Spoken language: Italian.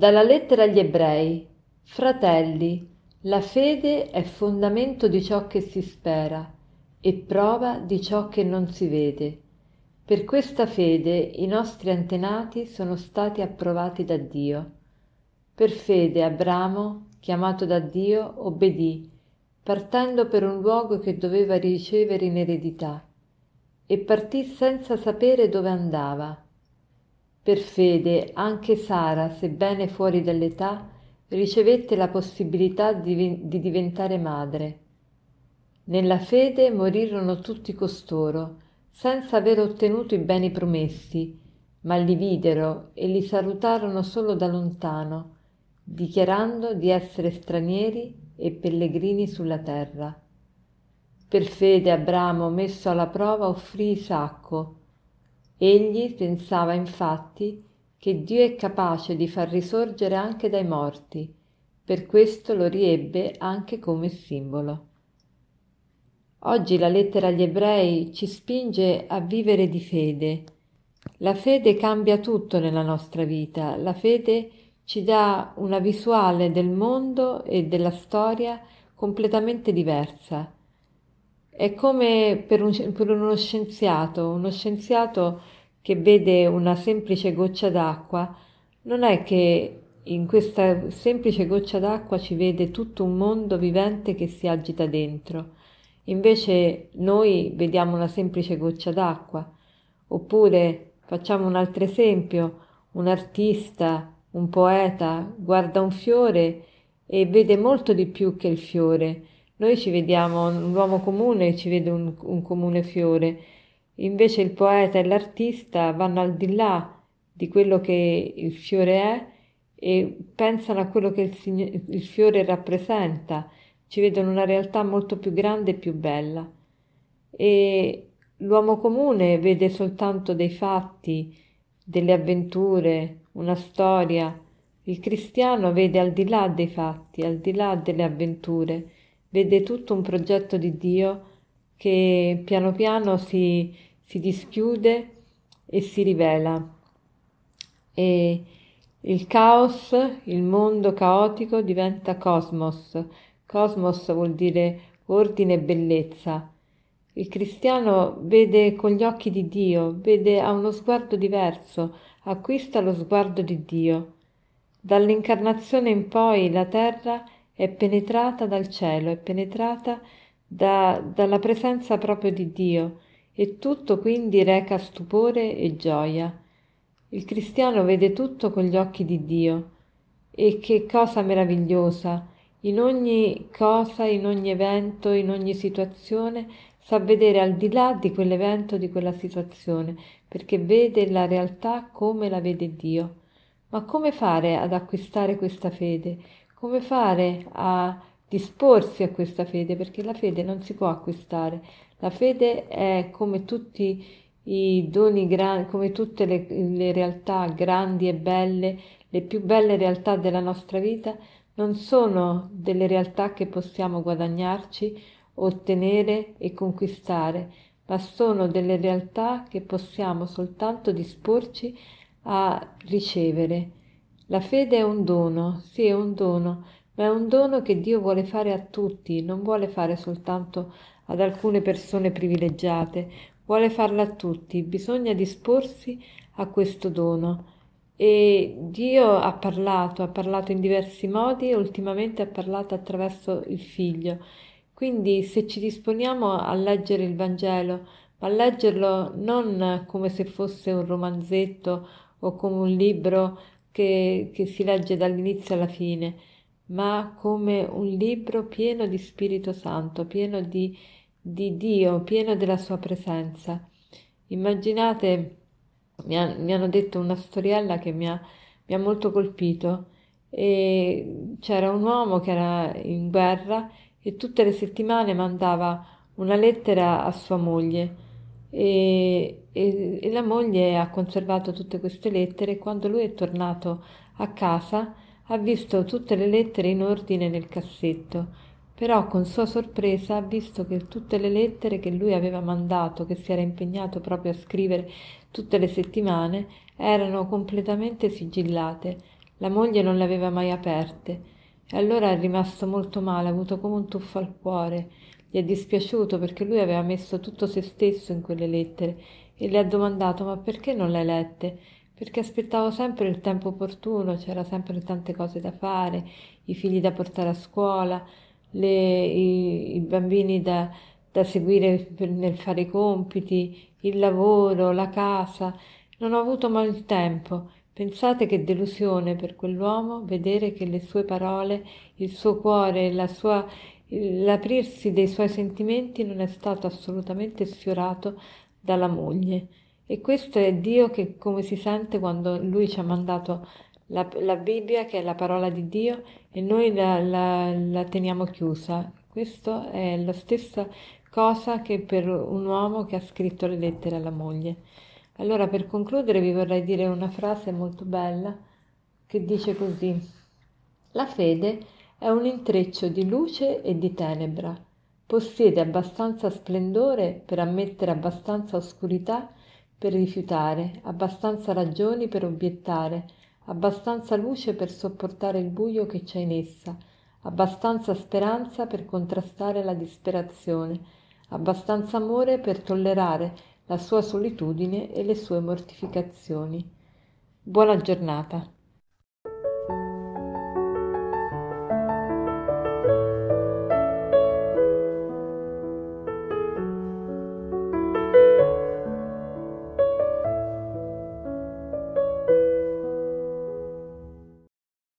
Dalla lettera agli ebrei. Fratelli, la fede è fondamento di ciò che si spera e prova di ciò che non si vede. Per questa fede i nostri antenati sono stati approvati da Dio. Per fede Abramo, chiamato da Dio, obbedì, partendo per un luogo che doveva ricevere in eredità, e partì senza sapere dove andava per fede anche Sara, sebbene fuori dall'età, ricevette la possibilità di, di diventare madre. Nella fede morirono tutti costoro, senza aver ottenuto i beni promessi, ma li videro e li salutarono solo da lontano, dichiarando di essere stranieri e pellegrini sulla terra. Per fede Abramo, messo alla prova, offrì Isacco, Egli pensava infatti che Dio è capace di far risorgere anche dai morti, per questo lo riebbe anche come simbolo. Oggi la lettera agli ebrei ci spinge a vivere di fede. La fede cambia tutto nella nostra vita, la fede ci dà una visuale del mondo e della storia completamente diversa. È come per, un, per uno scienziato, uno scienziato che vede una semplice goccia d'acqua, non è che in questa semplice goccia d'acqua ci vede tutto un mondo vivente che si agita dentro. Invece noi vediamo una semplice goccia d'acqua. Oppure facciamo un altro esempio, un artista, un poeta guarda un fiore e vede molto di più che il fiore noi ci vediamo, un uomo comune ci vede un, un comune fiore, invece il poeta e l'artista vanno al di là di quello che il fiore è e pensano a quello che il, il fiore rappresenta, ci vedono una realtà molto più grande e più bella. E l'uomo comune vede soltanto dei fatti, delle avventure, una storia. Il cristiano vede al di là dei fatti, al di là delle avventure vede tutto un progetto di Dio che piano piano si, si dischiude e si rivela. E il caos, il mondo caotico diventa cosmos. Cosmos vuol dire ordine e bellezza. Il cristiano vede con gli occhi di Dio, vede ha uno sguardo diverso, acquista lo sguardo di Dio. Dall'incarnazione in poi la terra è penetrata dal cielo, è penetrata da, dalla presenza proprio di Dio e tutto quindi reca stupore e gioia. Il cristiano vede tutto con gli occhi di Dio e che cosa meravigliosa! In ogni cosa, in ogni evento, in ogni situazione sa vedere al di là di quell'evento, di quella situazione, perché vede la realtà come la vede Dio. Ma come fare ad acquistare questa fede? Come fare a disporsi a questa fede, perché la fede non si può acquistare. La fede è come tutti i doni grandi, come tutte le, le realtà grandi e belle, le più belle realtà della nostra vita, non sono delle realtà che possiamo guadagnarci, ottenere e conquistare, ma sono delle realtà che possiamo soltanto disporci a ricevere. La fede è un dono, sì è un dono, ma è un dono che Dio vuole fare a tutti, non vuole fare soltanto ad alcune persone privilegiate, vuole farla a tutti, bisogna disporsi a questo dono. E Dio ha parlato, ha parlato in diversi modi e ultimamente ha parlato attraverso il figlio. Quindi se ci disponiamo a leggere il Vangelo, ma a leggerlo non come se fosse un romanzetto o come un libro che, che si legge dall'inizio alla fine, ma come un libro pieno di Spirito Santo, pieno di, di Dio, pieno della sua presenza. Immaginate, mi, ha, mi hanno detto una storiella che mi ha, mi ha molto colpito, e c'era un uomo che era in guerra e tutte le settimane mandava una lettera a sua moglie e, e, e la moglie ha conservato tutte queste lettere e quando lui è tornato a casa ha visto tutte le lettere in ordine nel cassetto però con sua sorpresa ha visto che tutte le lettere che lui aveva mandato, che si era impegnato proprio a scrivere tutte le settimane, erano completamente sigillate. La moglie non le aveva mai aperte e allora è rimasto molto male, ha avuto come un tuffo al cuore. Gli è dispiaciuto perché lui aveva messo tutto se stesso in quelle lettere e le ha domandato ma perché non le hai lette? Perché aspettavo sempre il tempo opportuno, c'era sempre tante cose da fare, i figli da portare a scuola, le, i, i, bambini da, da seguire nel fare i compiti, il lavoro, la casa. Non ho avuto mai il tempo Pensate che delusione per quell'uomo vedere che le sue parole, il suo cuore, la sua, l'aprirsi dei suoi sentimenti non è stato assolutamente sfiorato dalla moglie. E questo è Dio che come si sente quando Lui ci ha mandato la, la Bibbia, che è la parola di Dio, e noi la, la, la teniamo chiusa. Questo è la stessa cosa che per un uomo che ha scritto le lettere alla moglie. Allora per concludere vi vorrei dire una frase molto bella che dice così. La fede è un intreccio di luce e di tenebra, possiede abbastanza splendore per ammettere abbastanza oscurità per rifiutare, abbastanza ragioni per obiettare, abbastanza luce per sopportare il buio che c'è in essa, abbastanza speranza per contrastare la disperazione, abbastanza amore per tollerare la sua solitudine e le sue mortificazioni. Buona giornata.